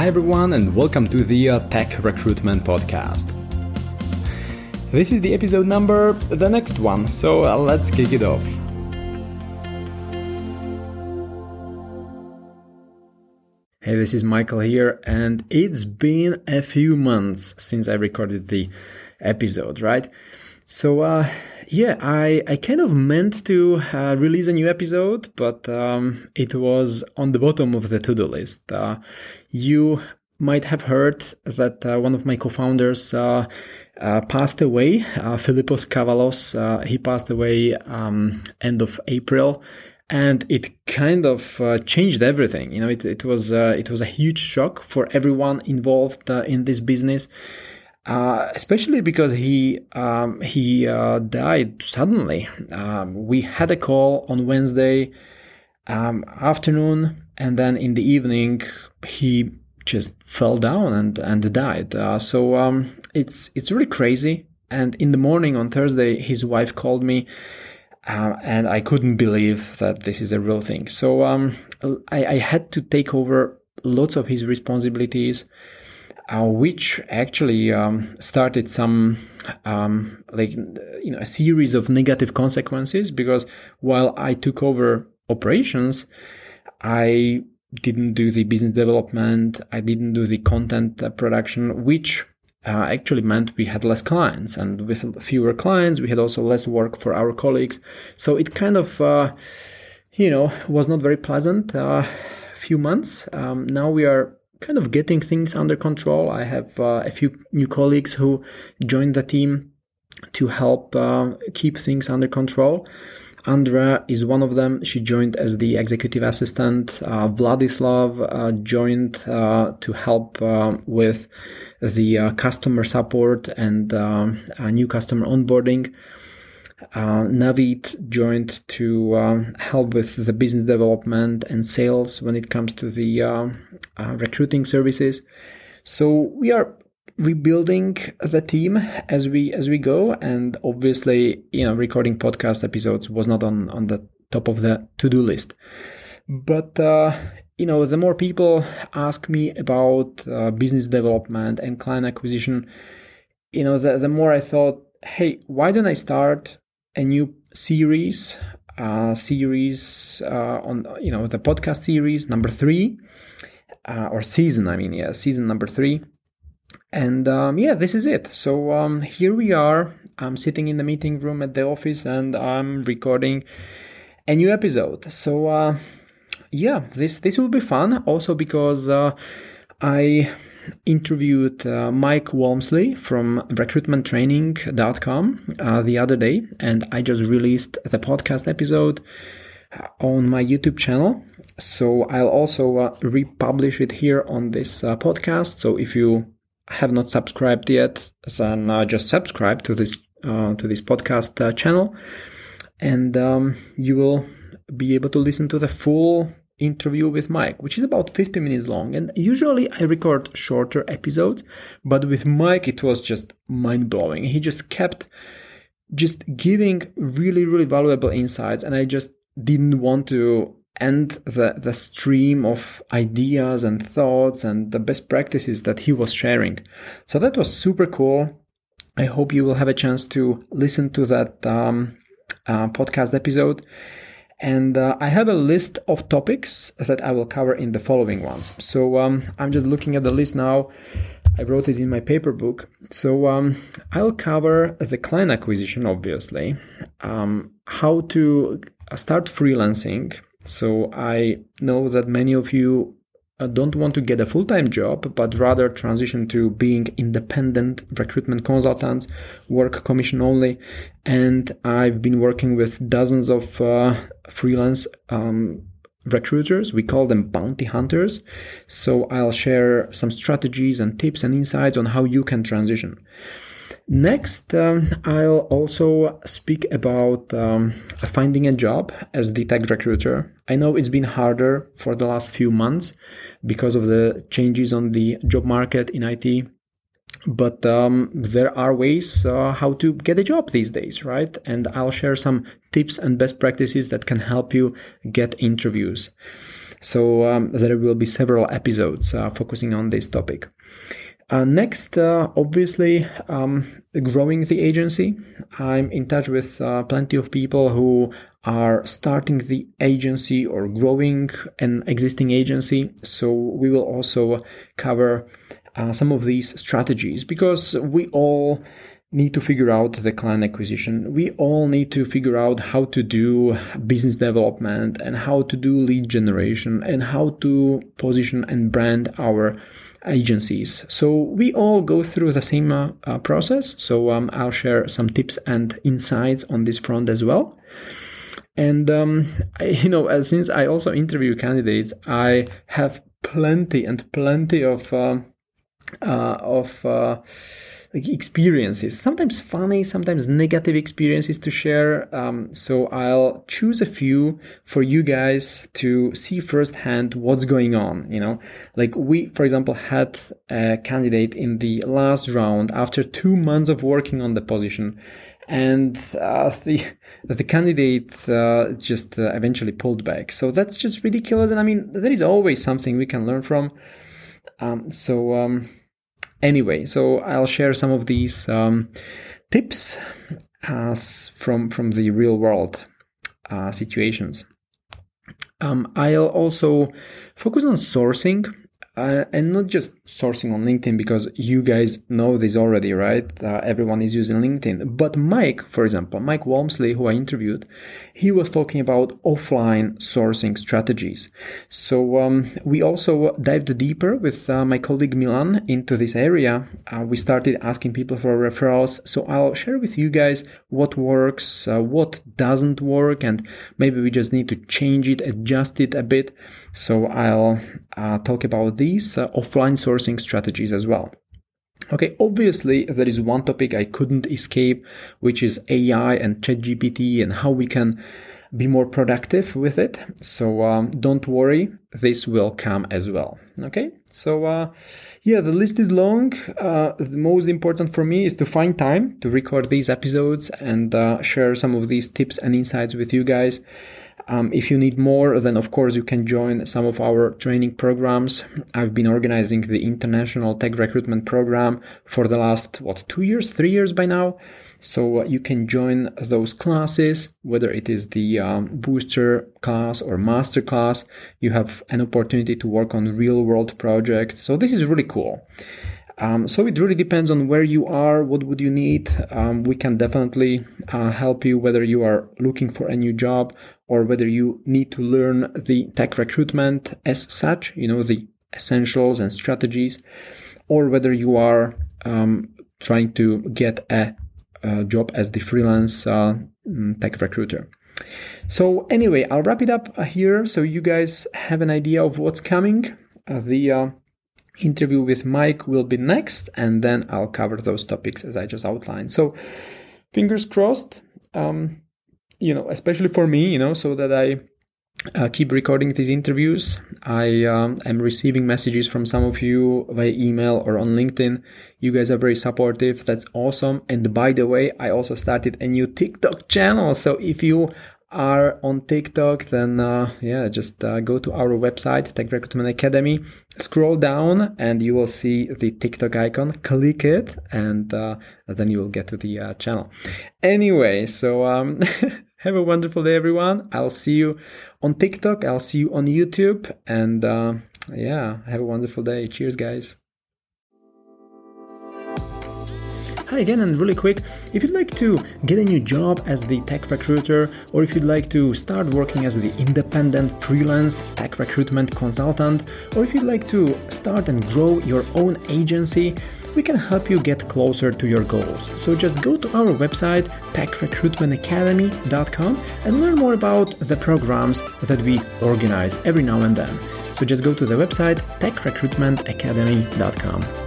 Hi, everyone, and welcome to the uh, Tech Recruitment Podcast. This is the episode number, the next one, so uh, let's kick it off. Hey, this is Michael here, and it's been a few months since I recorded the episode, right? So, uh, yeah, I, I kind of meant to uh, release a new episode, but um, it was on the bottom of the to do list. Uh, you might have heard that uh, one of my co-founders uh, uh, passed away, uh, Philippos Kavalos. Uh, he passed away um, end of April, and it kind of uh, changed everything. You know, it, it was it was a huge shock for everyone involved in this business. Especially because he um, he died suddenly. Um, we had a call on Wednesday um, afternoon, and then in the evening he just fell down and and died. Uh, so um, it's it's really crazy. And in the morning on Thursday, his wife called me, uh, and I couldn't believe that this is a real thing. So um, I, I, had to take over lots of his responsibilities. Uh, which actually um, started some um, like you know a series of negative consequences because while I took over operations, I didn't do the business development. I didn't do the content uh, production, which uh, actually meant we had less clients. And with fewer clients, we had also less work for our colleagues. So it kind of, uh, you know, was not very pleasant. Uh, few months. Um, now we are kind of getting things under control. I have uh, a few new colleagues who joined the team to help uh, keep things under control. Andrea is one of them. She joined as the executive assistant. Uh, Vladislav uh, joined uh, to help uh, with the uh, customer support and uh, new customer onboarding. Navid joined to help with the business development and sales when it comes to the recruiting services. So we are rebuilding the team as we as we go and obviously you know recording podcast episodes was not on on the top of the to-do list but uh, you know the more people ask me about uh, business development and client acquisition you know the, the more i thought hey why don't i start a new series uh, series uh, on you know the podcast series number three uh, or season i mean yeah season number three and um, yeah, this is it. So um, here we are. I'm sitting in the meeting room at the office and I'm recording a new episode. So uh, yeah, this this will be fun. Also because uh, I interviewed uh, Mike Walmsley from recruitmenttraining.com uh, the other day, and I just released the podcast episode on my YouTube channel. So I'll also uh, republish it here on this uh, podcast. So if you have not subscribed yet, then uh, just subscribe to this uh, to this podcast uh, channel, and um, you will be able to listen to the full interview with Mike, which is about 50 minutes long. And usually I record shorter episodes, but with Mike it was just mind blowing. He just kept just giving really really valuable insights, and I just didn't want to end the, the stream of ideas and thoughts and the best practices that he was sharing. So that was super cool. I hope you will have a chance to listen to that um, uh, podcast episode. And uh, I have a list of topics that I will cover in the following ones. So um, I'm just looking at the list now. I wrote it in my paper book. So um, I'll cover the client acquisition, obviously, um, how to start freelancing, so I know that many of you uh, don't want to get a full-time job, but rather transition to being independent recruitment consultants, work commission only. And I've been working with dozens of uh, freelance um, recruiters. We call them bounty hunters. So I'll share some strategies and tips and insights on how you can transition. Next, um, I'll also speak about um, finding a job as the tech recruiter. I know it's been harder for the last few months because of the changes on the job market in IT. But um, there are ways uh, how to get a job these days, right? And I'll share some tips and best practices that can help you get interviews. So um, there will be several episodes uh, focusing on this topic. Uh, next, uh, obviously, um, growing the agency. I'm in touch with uh, plenty of people who are starting the agency or growing an existing agency. So we will also cover uh, some of these strategies because we all need to figure out the client acquisition. We all need to figure out how to do business development and how to do lead generation and how to position and brand our agencies. So we all go through the same uh, uh, process. So um, I'll share some tips and insights on this front as well. And um, I, you know, since I also interview candidates, I have plenty and plenty of uh, uh of uh, like experiences, sometimes funny, sometimes negative experiences to share. Um, so I'll choose a few for you guys to see firsthand what's going on. You know, like we, for example, had a candidate in the last round after two months of working on the position and uh, the the candidate uh, just uh, eventually pulled back. So that's just ridiculous. And I mean, there is always something we can learn from. Um, so um, Anyway, so I'll share some of these um, tips uh, from from the real world uh, situations. Um, I'll also focus on sourcing uh, and not just sourcing on LinkedIn because you guys know this already, right? Uh, everyone is using LinkedIn. But Mike, for example, Mike Walmsley, who I interviewed, he was talking about offline sourcing strategies. So um, we also dived deeper with uh, my colleague Milan into this area. Uh, we started asking people for referrals. So I'll share with you guys what works, uh, what doesn't work, and maybe we just need to change it, adjust it a bit. So I'll uh, talk about these uh, offline sourcing strategies as well. Okay, obviously there is one topic I couldn't escape, which is AI and ChatGPT and how we can be more productive with it. So um, don't worry, this will come as well. Okay, so uh, yeah, the list is long. Uh, the most important for me is to find time to record these episodes and uh, share some of these tips and insights with you guys. Um, if you need more, then of course you can join some of our training programs. I've been organizing the International Tech Recruitment Program for the last, what, two years, three years by now. So uh, you can join those classes, whether it is the um, booster class or master class. You have an opportunity to work on real world projects. So this is really cool. Um, so it really depends on where you are. What would you need? Um, we can definitely uh, help you whether you are looking for a new job or whether you need to learn the tech recruitment as such, you know, the essentials and strategies, or whether you are um, trying to get a, a, job as the freelance uh, mm, tech recruiter. So anyway, I'll wrap it up here so you guys have an idea of what's coming. Uh, the uh, interview with Mike will be next, and then I'll cover those topics as I just outlined. So, fingers crossed, um, you know, especially for me, you know, so that I uh, keep recording these interviews. I um, am receiving messages from some of you via email or on LinkedIn. You guys are very supportive. That's awesome. And by the way, I also started a new TikTok channel. So if you are on TikTok, then uh, yeah, just uh, go to our website, Tech Recruitment Academy, scroll down, and you will see the TikTok icon. Click it, and uh, then you will get to the uh, channel. Anyway, so um, have a wonderful day, everyone. I'll see you on TikTok. I'll see you on YouTube, and uh, yeah, have a wonderful day. Cheers, guys. Hi again, and really quick, if you'd like to get a new job as the tech recruiter, or if you'd like to start working as the independent freelance tech recruitment consultant, or if you'd like to start and grow your own agency, we can help you get closer to your goals. So just go to our website, techrecruitmentacademy.com, and learn more about the programs that we organize every now and then. So just go to the website, techrecruitmentacademy.com.